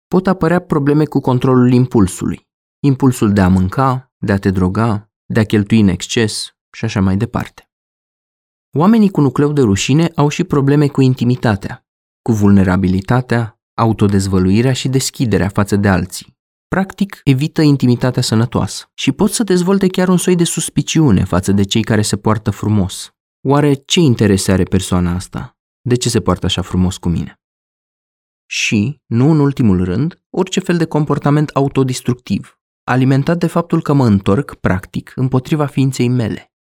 Pot apărea probleme cu controlul impulsului, impulsul de a mânca, de a te droga, de a cheltui în exces și așa mai departe. Oamenii cu nucleu de rușine au și probleme cu intimitatea, cu vulnerabilitatea, autodezvăluirea și deschiderea față de alții, practic evită intimitatea sănătoasă și pot să dezvolte chiar un soi de suspiciune față de cei care se poartă frumos. Oare ce interese are persoana asta? De ce se poartă așa frumos cu mine? Și, nu în ultimul rând, orice fel de comportament autodistructiv, alimentat de faptul că mă întorc, practic, împotriva ființei mele.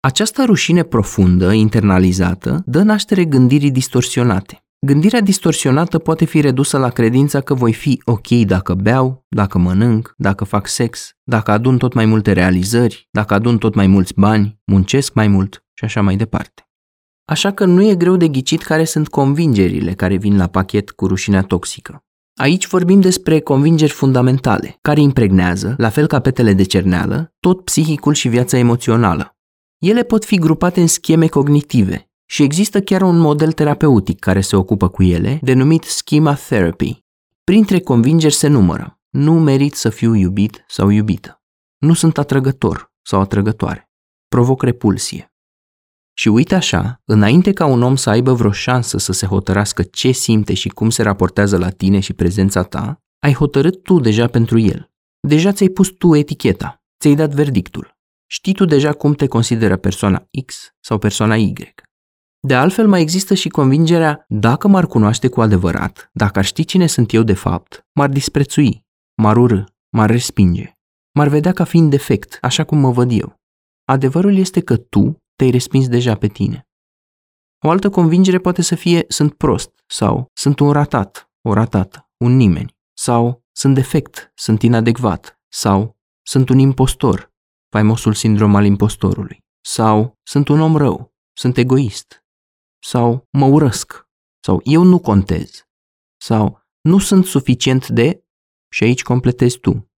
Această rușine profundă, internalizată, dă naștere gândirii distorsionate, Gândirea distorsionată poate fi redusă la credința că voi fi ok dacă beau, dacă mănânc, dacă fac sex, dacă adun tot mai multe realizări, dacă adun tot mai mulți bani, muncesc mai mult și așa mai departe. Așa că nu e greu de ghicit care sunt convingerile care vin la pachet cu rușinea toxică. Aici vorbim despre convingeri fundamentale, care impregnează, la fel ca petele de cerneală, tot psihicul și viața emoțională. Ele pot fi grupate în scheme cognitive, și există chiar un model terapeutic care se ocupă cu ele, denumit Schema Therapy. Printre convingeri se numără nu merit să fiu iubit sau iubită. Nu sunt atrăgător sau atrăgătoare. Provoc repulsie. Și uite așa, înainte ca un om să aibă vreo șansă să se hotărască ce simte și cum se raportează la tine și prezența ta, ai hotărât tu deja pentru el. Deja ți-ai pus tu eticheta, ți-ai dat verdictul. Știi tu deja cum te consideră persoana X sau persoana Y. De altfel, mai există și convingerea, dacă m-ar cunoaște cu adevărat, dacă ar ști cine sunt eu de fapt, m-ar disprețui, m-ar urâ, m-ar respinge, m-ar vedea ca fiind defect, așa cum mă văd eu. Adevărul este că tu te-ai respins deja pe tine. O altă convingere poate să fie sunt prost sau sunt un ratat, o ratată, un nimeni sau sunt defect, sunt inadecvat sau sunt un impostor, faimosul sindrom al impostorului sau sunt un om rău, sunt egoist, sau mă urăsc sau eu nu contez sau nu sunt suficient de și aici completezi tu.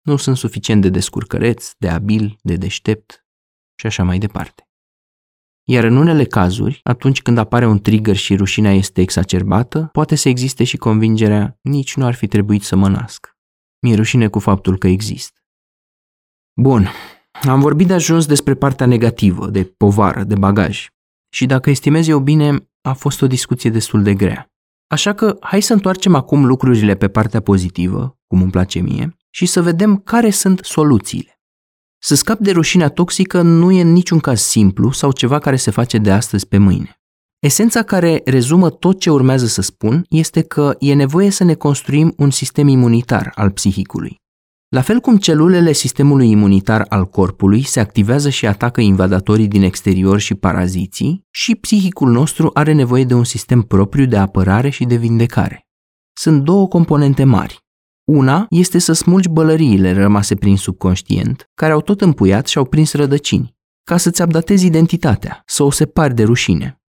Nu sunt suficient de descurcăreț, de abil, de deștept și așa mai departe. Iar în unele cazuri, atunci când apare un trigger și rușinea este exacerbată, poate să existe și convingerea nici nu ar fi trebuit să mă nasc. Mi-e rușine cu faptul că exist. Bun, am vorbit de ajuns despre partea negativă, de povară, de bagaj. Și dacă estimez eu bine, a fost o discuție destul de grea. Așa că hai să întoarcem acum lucrurile pe partea pozitivă, cum îmi place mie, și să vedem care sunt soluțiile. Să scap de rușinea toxică nu e în niciun caz simplu sau ceva care se face de astăzi pe mâine. Esența care rezumă tot ce urmează să spun este că e nevoie să ne construim un sistem imunitar al psihicului. La fel cum celulele sistemului imunitar al corpului se activează și atacă invadatorii din exterior și paraziții, și psihicul nostru are nevoie de un sistem propriu de apărare și de vindecare. Sunt două componente mari. Una este să smulgi bălăriile rămase prin subconștient, care au tot împuiat și au prins rădăcini, ca să-ți updatezi identitatea, să o separi de rușine.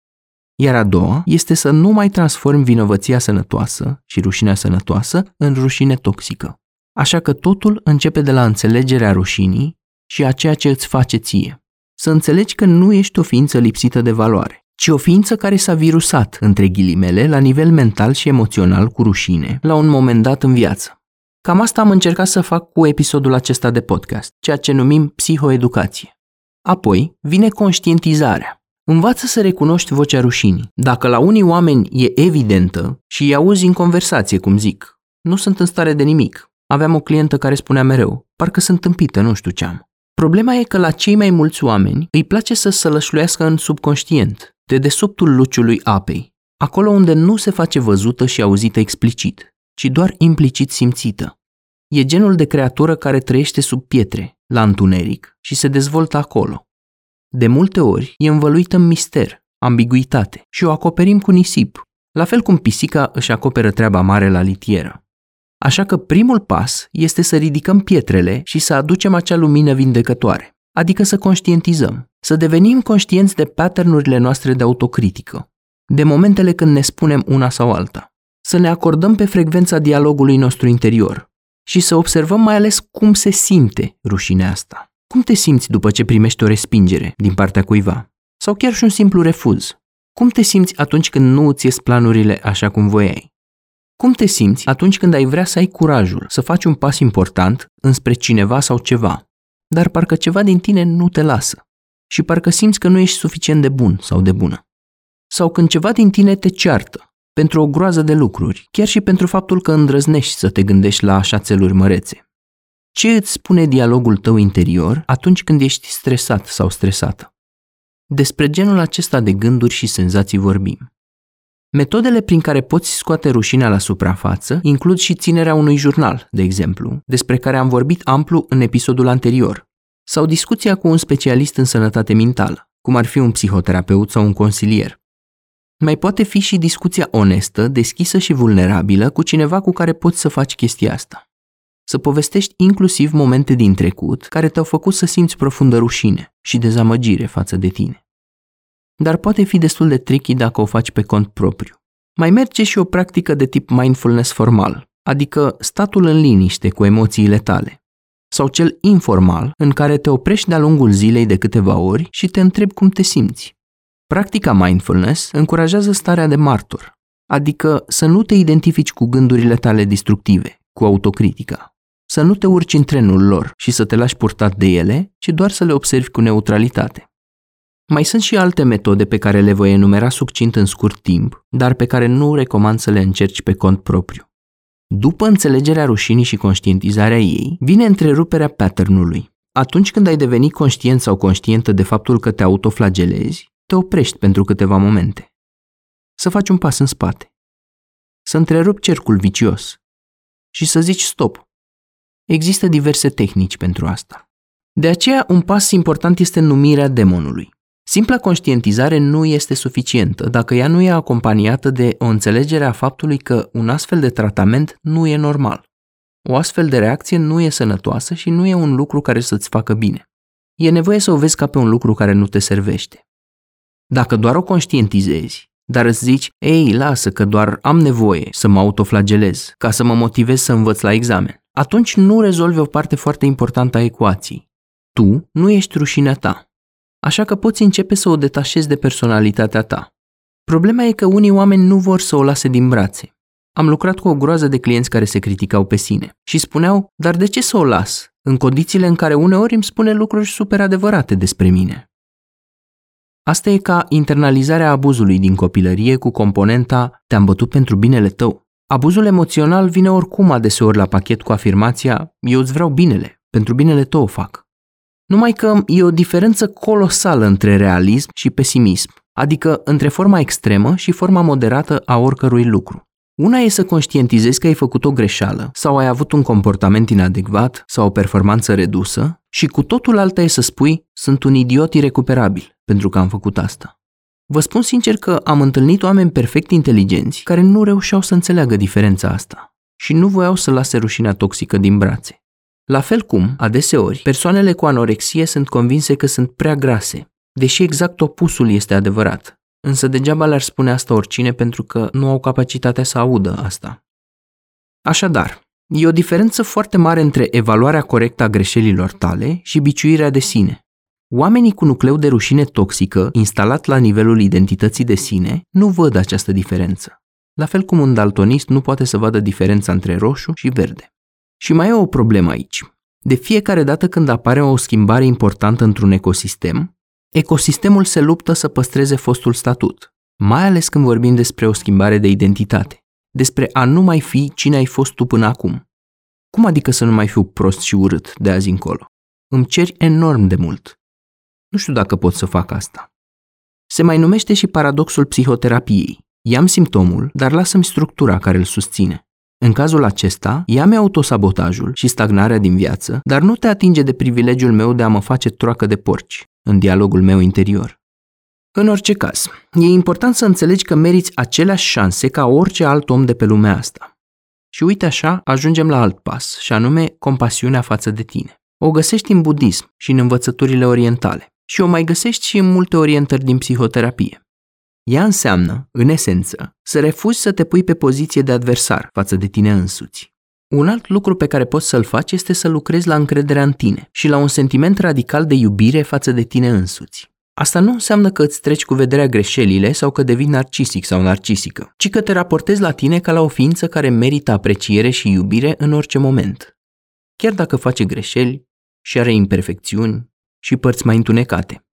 Iar a doua este să nu mai transformi vinovăția sănătoasă și rușinea sănătoasă în rușine toxică. Așa că totul începe de la înțelegerea rușinii și a ceea ce îți face ție. Să înțelegi că nu ești o ființă lipsită de valoare, ci o ființă care s-a virusat, între ghilimele, la nivel mental și emoțional cu rușine, la un moment dat în viață. Cam asta am încercat să fac cu episodul acesta de podcast, ceea ce numim psihoeducație. Apoi vine conștientizarea. Învață să recunoști vocea rușinii. Dacă la unii oameni e evidentă și îi auzi în conversație, cum zic, nu sunt în stare de nimic, Aveam o clientă care spunea mereu, parcă sunt tâmpită, nu știu ce am. Problema e că la cei mai mulți oameni îi place să sălășluiască în subconștient, de desubtul luciului apei, acolo unde nu se face văzută și auzită explicit, ci doar implicit simțită. E genul de creatură care trăiește sub pietre, la întuneric, și se dezvoltă acolo. De multe ori e învăluită în mister, ambiguitate și o acoperim cu nisip, la fel cum pisica își acoperă treaba mare la litieră. Așa că primul pas este să ridicăm pietrele și să aducem acea lumină vindecătoare, adică să conștientizăm, să devenim conștienți de patternurile noastre de autocritică, de momentele când ne spunem una sau alta, să ne acordăm pe frecvența dialogului nostru interior și să observăm mai ales cum se simte rușinea asta. Cum te simți după ce primești o respingere din partea cuiva? Sau chiar și un simplu refuz? Cum te simți atunci când nu îți ies planurile așa cum voiai? Cum te simți atunci când ai vrea să ai curajul să faci un pas important înspre cineva sau ceva, dar parcă ceva din tine nu te lasă și parcă simți că nu ești suficient de bun sau de bună? Sau când ceva din tine te ceartă pentru o groază de lucruri, chiar și pentru faptul că îndrăznești să te gândești la așa țeluri mărețe. Ce îți spune dialogul tău interior atunci când ești stresat sau stresată? Despre genul acesta de gânduri și senzații vorbim. Metodele prin care poți scoate rușinea la suprafață includ și ținerea unui jurnal, de exemplu, despre care am vorbit amplu în episodul anterior, sau discuția cu un specialist în sănătate mentală, cum ar fi un psihoterapeut sau un consilier. Mai poate fi și discuția onestă, deschisă și vulnerabilă cu cineva cu care poți să faci chestia asta. Să povestești inclusiv momente din trecut care te-au făcut să simți profundă rușine și dezamăgire față de tine dar poate fi destul de tricky dacă o faci pe cont propriu. Mai merge și o practică de tip mindfulness formal, adică statul în liniște cu emoțiile tale, sau cel informal, în care te oprești de-a lungul zilei de câteva ori și te întrebi cum te simți. Practica mindfulness încurajează starea de martor, adică să nu te identifici cu gândurile tale destructive, cu autocritica, să nu te urci în trenul lor și să te lași purtat de ele, ci doar să le observi cu neutralitate. Mai sunt și alte metode pe care le voi enumera succint în scurt timp, dar pe care nu recomand să le încerci pe cont propriu. După înțelegerea rușinii și conștientizarea ei, vine întreruperea patternului. Atunci când ai devenit conștient sau conștientă de faptul că te autoflagelezi, te oprești pentru câteva momente. Să faci un pas în spate. Să întrerupi cercul vicios și să zici stop. Există diverse tehnici pentru asta. De aceea, un pas important este numirea demonului. Simpla conștientizare nu este suficientă dacă ea nu e acompaniată de o înțelegere a faptului că un astfel de tratament nu e normal. O astfel de reacție nu e sănătoasă și nu e un lucru care să-ți facă bine. E nevoie să o vezi ca pe un lucru care nu te servește. Dacă doar o conștientizezi, dar îți zici, ei, lasă că doar am nevoie să mă autoflagelez ca să mă motivez să învăț la examen, atunci nu rezolvi o parte foarte importantă a ecuației. Tu nu ești rușinea ta, așa că poți începe să o detașezi de personalitatea ta. Problema e că unii oameni nu vor să o lase din brațe. Am lucrat cu o groază de clienți care se criticau pe sine și spuneau, dar de ce să o las, în condițiile în care uneori îmi spune lucruri super adevărate despre mine? Asta e ca internalizarea abuzului din copilărie cu componenta te-am bătut pentru binele tău. Abuzul emoțional vine oricum adeseori la pachet cu afirmația eu îți vreau binele, pentru binele tău o fac. Numai că e o diferență colosală între realism și pesimism, adică între forma extremă și forma moderată a oricărui lucru. Una e să conștientizezi că ai făcut o greșeală sau ai avut un comportament inadecvat sau o performanță redusă și cu totul alta e să spui sunt un idiot irecuperabil pentru că am făcut asta. Vă spun sincer că am întâlnit oameni perfect inteligenți care nu reușeau să înțeleagă diferența asta și nu voiau să lase rușinea toxică din brațe. La fel cum, adeseori, persoanele cu anorexie sunt convinse că sunt prea grase, deși exact opusul este adevărat. Însă degeaba le-ar spune asta oricine pentru că nu au capacitatea să audă asta. Așadar, e o diferență foarte mare între evaluarea corectă a greșelilor tale și biciuirea de sine. Oamenii cu nucleu de rușine toxică, instalat la nivelul identității de sine, nu văd această diferență. La fel cum un daltonist nu poate să vadă diferența între roșu și verde. Și mai e o problemă aici. De fiecare dată când apare o schimbare importantă într-un ecosistem, ecosistemul se luptă să păstreze fostul statut, mai ales când vorbim despre o schimbare de identitate, despre a nu mai fi cine ai fost tu până acum. Cum adică să nu mai fiu prost și urât de azi încolo? Îmi ceri enorm de mult. Nu știu dacă pot să fac asta. Se mai numește și paradoxul psihoterapiei. Iam simptomul, dar lasă-mi structura care îl susține. În cazul acesta, ia-mi autosabotajul și stagnarea din viață, dar nu te atinge de privilegiul meu de a mă face troacă de porci în dialogul meu interior. În orice caz, e important să înțelegi că meriți aceleași șanse ca orice alt om de pe lumea asta. Și uite așa, ajungem la alt pas, și anume compasiunea față de tine. O găsești în budism și în învățăturile orientale și o mai găsești și în multe orientări din psihoterapie. Ea înseamnă, în esență, să refuzi să te pui pe poziție de adversar față de tine însuți. Un alt lucru pe care poți să-l faci este să lucrezi la încrederea în tine și la un sentiment radical de iubire față de tine însuți. Asta nu înseamnă că îți treci cu vederea greșelile sau că devii narcisic sau narcisică, ci că te raportezi la tine ca la o ființă care merită apreciere și iubire în orice moment. Chiar dacă face greșeli și are imperfecțiuni și părți mai întunecate.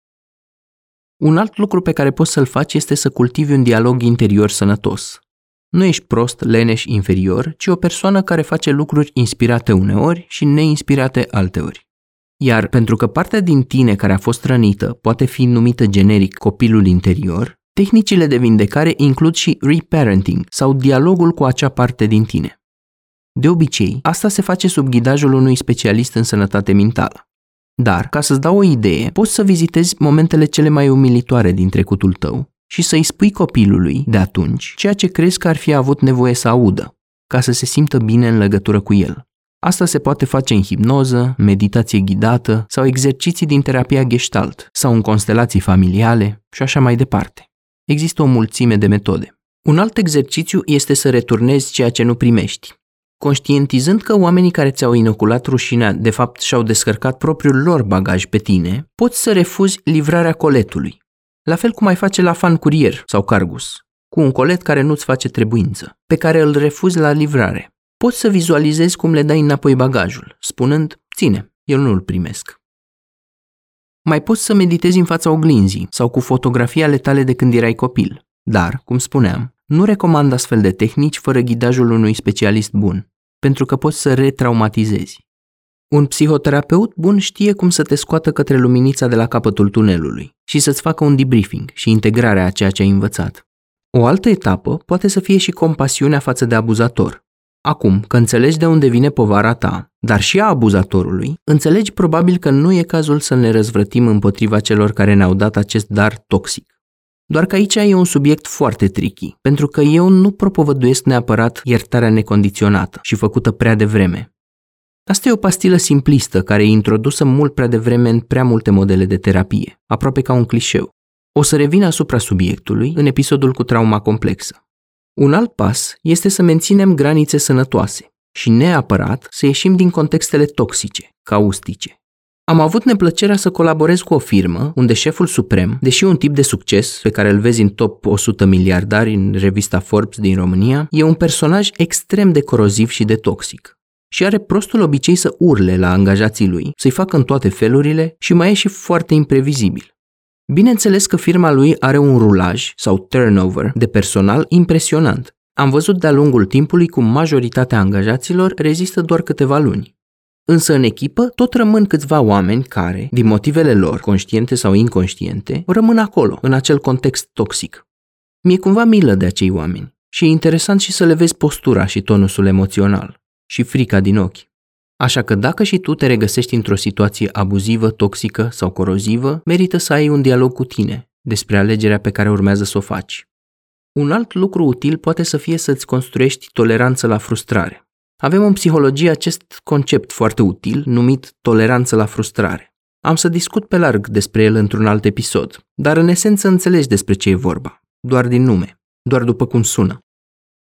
Un alt lucru pe care poți să-l faci este să cultivi un dialog interior sănătos. Nu ești prost, leneș, inferior, ci o persoană care face lucruri inspirate uneori și neinspirate alteori. Iar pentru că partea din tine care a fost rănită poate fi numită generic copilul interior, tehnicile de vindecare includ și reparenting sau dialogul cu acea parte din tine. De obicei, asta se face sub ghidajul unui specialist în sănătate mentală. Dar, ca să-ți dau o idee, poți să vizitezi momentele cele mai umilitoare din trecutul tău și să-i spui copilului de atunci ceea ce crezi că ar fi avut nevoie să audă, ca să se simtă bine în legătură cu el. Asta se poate face în hipnoză, meditație ghidată sau exerciții din terapia gestalt sau în constelații familiale și așa mai departe. Există o mulțime de metode. Un alt exercițiu este să returnezi ceea ce nu primești. Conștientizând că oamenii care ți-au inoculat rușinea de fapt și-au descărcat propriul lor bagaj pe tine, poți să refuzi livrarea coletului. La fel cum ai face la fan curier sau cargus, cu un colet care nu-ți face trebuință, pe care îl refuzi la livrare. Poți să vizualizezi cum le dai înapoi bagajul, spunând, ține, eu nu îl primesc. Mai poți să meditezi în fața oglinzii sau cu fotografii ale tale de când erai copil, dar, cum spuneam, nu recomand astfel de tehnici fără ghidajul unui specialist bun, pentru că poți să retraumatizezi. Un psihoterapeut bun știe cum să te scoată către luminița de la capătul tunelului și să-ți facă un debriefing și integrarea a ceea ce ai învățat. O altă etapă poate să fie și compasiunea față de abuzator. Acum, că înțelegi de unde vine povara ta, dar și a abuzatorului, înțelegi probabil că nu e cazul să ne răzvrătim împotriva celor care ne-au dat acest dar toxic. Doar că aici e un subiect foarte tricky, pentru că eu nu propovăduiesc neapărat iertarea necondiționată și făcută prea devreme. Asta e o pastilă simplistă care e introdusă mult prea devreme în prea multe modele de terapie, aproape ca un clișeu. O să revin asupra subiectului în episodul cu trauma complexă. Un alt pas este să menținem granițe sănătoase și neapărat să ieșim din contextele toxice, caustice. Am avut neplăcerea să colaborez cu o firmă unde șeful suprem, deși un tip de succes pe care îl vezi în top 100 miliardari în revista Forbes din România, e un personaj extrem de coroziv și de toxic. Și are prostul obicei să urle la angajații lui, să-i facă în toate felurile și mai e și foarte imprevizibil. Bineînțeles că firma lui are un rulaj sau turnover de personal impresionant. Am văzut de-a lungul timpului cum majoritatea angajaților rezistă doar câteva luni. Însă în echipă tot rămân câțiva oameni care, din motivele lor, conștiente sau inconștiente, rămân acolo, în acel context toxic. Mi-e cumva milă de acei oameni și e interesant și să le vezi postura și tonusul emoțional și frica din ochi. Așa că dacă și tu te regăsești într-o situație abuzivă, toxică sau corozivă, merită să ai un dialog cu tine despre alegerea pe care urmează să o faci. Un alt lucru util poate să fie să-ți construiești toleranță la frustrare. Avem în psihologie acest concept foarte util numit toleranță la frustrare. Am să discut pe larg despre el într-un alt episod, dar în esență înțelegi despre ce e vorba, doar din nume, doar după cum sună.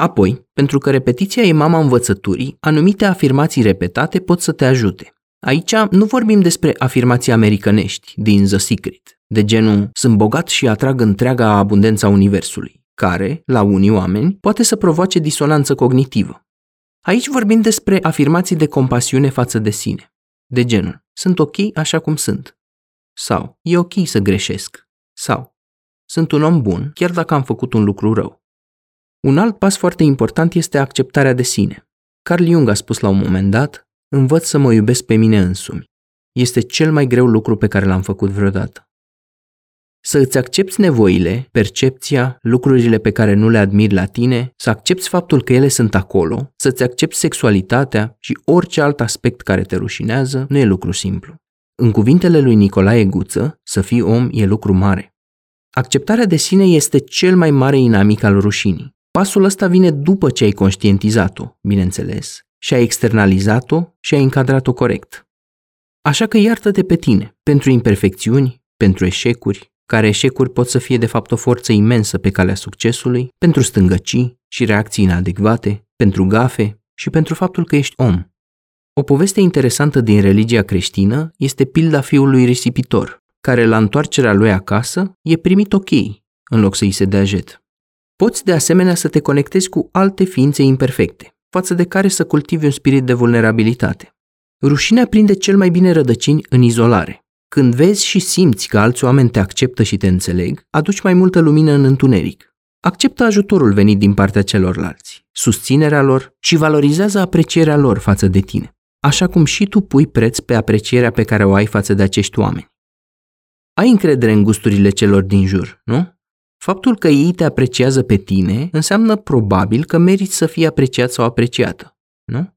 Apoi, pentru că repetiția e mama învățăturii, anumite afirmații repetate pot să te ajute. Aici nu vorbim despre afirmații americanești din The Secret, de genul sunt bogat și atrag întreaga abundența universului, care, la unii oameni, poate să provoace disonanță cognitivă. Aici vorbim despre afirmații de compasiune față de sine, de genul sunt ok așa cum sunt, sau e ok să greșesc, sau sunt un om bun chiar dacă am făcut un lucru rău. Un alt pas foarte important este acceptarea de sine. Carl Jung a spus la un moment dat, învăț să mă iubesc pe mine însumi. Este cel mai greu lucru pe care l-am făcut vreodată. Să îți accepti nevoile, percepția, lucrurile pe care nu le admiri la tine, să accepti faptul că ele sunt acolo, să-ți accepti sexualitatea și orice alt aspect care te rușinează, nu e lucru simplu. În cuvintele lui Nicolae Guță, să fii om e lucru mare. Acceptarea de sine este cel mai mare inamic al rușinii. Pasul ăsta vine după ce ai conștientizat-o, bineînțeles, și ai externalizat-o și ai încadrat-o corect. Așa că iartă-te pe tine, pentru imperfecțiuni, pentru eșecuri, care eșecuri pot să fie de fapt o forță imensă pe calea succesului, pentru stângăcii și reacții inadecvate, pentru gafe și pentru faptul că ești om. O poveste interesantă din religia creștină este pilda fiului risipitor, care la întoarcerea lui acasă e primit ok, în loc să-i se dea jet. Poți de asemenea să te conectezi cu alte ființe imperfecte, față de care să cultivi un spirit de vulnerabilitate. Rușinea prinde cel mai bine rădăcini în izolare. Când vezi și simți că alți oameni te acceptă și te înțeleg, aduci mai multă lumină în întuneric. Acceptă ajutorul venit din partea celorlalți, susținerea lor și valorizează aprecierea lor față de tine, așa cum și tu pui preț pe aprecierea pe care o ai față de acești oameni. Ai încredere în gusturile celor din jur, nu? Faptul că ei te apreciază pe tine înseamnă probabil că meriți să fii apreciat sau apreciată, nu?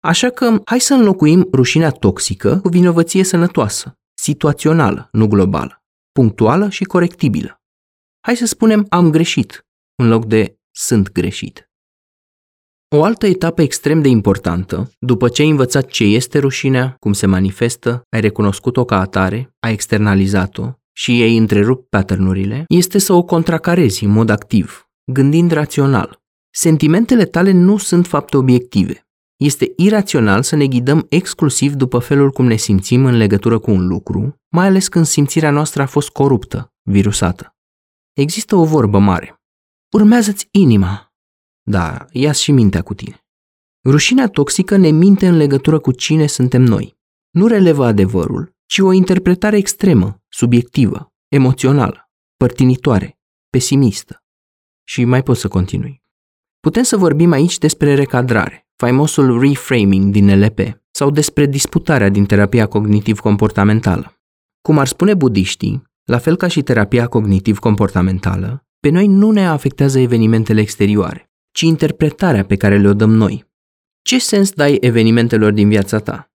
Așa că hai să înlocuim rușinea toxică cu vinovăție sănătoasă, situațională, nu globală, punctuală și corectibilă. Hai să spunem am greșit, în loc de sunt greșit. O altă etapă extrem de importantă, după ce ai învățat ce este rușinea, cum se manifestă, ai recunoscut-o ca atare, ai externalizat-o și ei întrerup patternurile, este să o contracarezi în mod activ, gândind rațional. Sentimentele tale nu sunt fapte obiective. Este irațional să ne ghidăm exclusiv după felul cum ne simțim în legătură cu un lucru, mai ales când simțirea noastră a fost coruptă, virusată. Există o vorbă mare. Urmează-ți inima. Da, ia și mintea cu tine. Rușinea toxică ne minte în legătură cu cine suntem noi. Nu relevă adevărul, ci o interpretare extremă, subiectivă, emoțională, părtinitoare, pesimistă. Și mai pot să continui. Putem să vorbim aici despre recadrare, faimosul reframing din LP, sau despre disputarea din terapia cognitiv-comportamentală. Cum ar spune budiștii, la fel ca și terapia cognitiv-comportamentală, pe noi nu ne afectează evenimentele exterioare, ci interpretarea pe care le-o dăm noi. Ce sens dai evenimentelor din viața ta?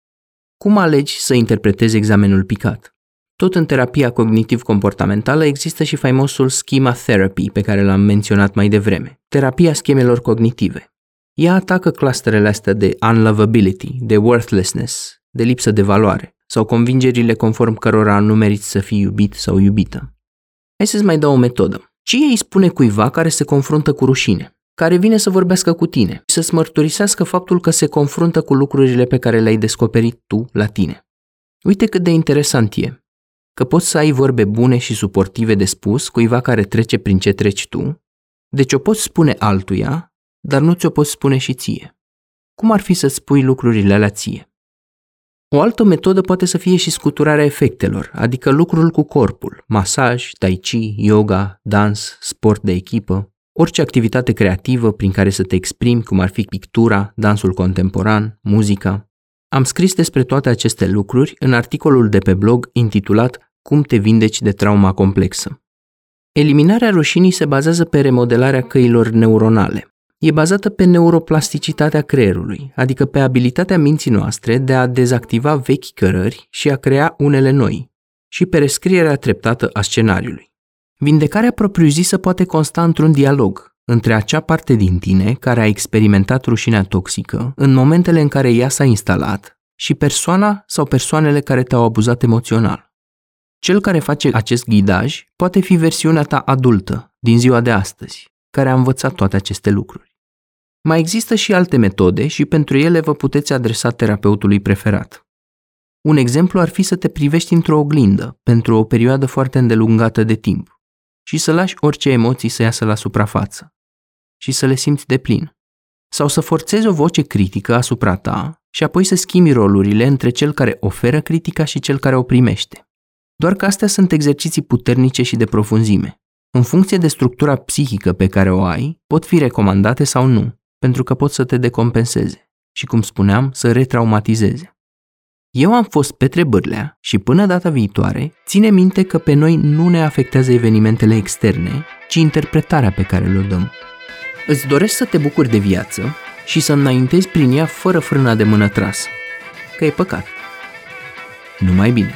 Cum alegi să interpretezi examenul picat? Tot în terapia cognitiv-comportamentală există și faimosul schema therapy pe care l-am menționat mai devreme, terapia schemelor cognitive. Ea atacă clusterele astea de unlovability, de worthlessness, de lipsă de valoare, sau convingerile conform cărora nu meriți să fii iubit sau iubită. Hai să-ți mai dau o metodă. Ce îi spune cuiva care se confruntă cu rușine? Care vine să vorbească cu tine și să-ți mărturisească faptul că se confruntă cu lucrurile pe care le-ai descoperit tu la tine. Uite cât de interesant e, că poți să ai vorbe bune și suportive de spus cuiva care trece prin ce treci tu, deci o poți spune altuia, dar nu ți-o poți spune și ție. Cum ar fi să spui lucrurile alea ție? O altă metodă poate să fie și scuturarea efectelor, adică lucrul cu corpul, masaj, tai chi, yoga, dans, sport de echipă. Orice activitate creativă prin care să te exprimi, cum ar fi pictura, dansul contemporan, muzica. Am scris despre toate aceste lucruri în articolul de pe blog intitulat Cum te vindeci de trauma complexă. Eliminarea rușinii se bazează pe remodelarea căilor neuronale. E bazată pe neuroplasticitatea creierului, adică pe abilitatea minții noastre de a dezactiva vechi cărări și a crea unele noi, și pe rescrierea treptată a scenariului. Vindecarea propriu-zisă poate consta într-un dialog între acea parte din tine care a experimentat rușinea toxică în momentele în care ea s-a instalat și persoana sau persoanele care te-au abuzat emoțional. Cel care face acest ghidaj poate fi versiunea ta adultă, din ziua de astăzi, care a învățat toate aceste lucruri. Mai există și alte metode și pentru ele vă puteți adresa terapeutului preferat. Un exemplu ar fi să te privești într-o oglindă pentru o perioadă foarte îndelungată de timp și să lași orice emoții să iasă la suprafață și să le simți de plin. Sau să forțezi o voce critică asupra ta și apoi să schimbi rolurile între cel care oferă critica și cel care o primește. Doar că astea sunt exerciții puternice și de profunzime. În funcție de structura psihică pe care o ai, pot fi recomandate sau nu, pentru că pot să te decompenseze și, cum spuneam, să retraumatizeze. Eu am fost Petre Bârlea și până data viitoare, ține minte că pe noi nu ne afectează evenimentele externe, ci interpretarea pe care le dăm. Îți doresc să te bucuri de viață și să înaintezi prin ea fără frâna de mână trasă. Că e păcat. Numai bine!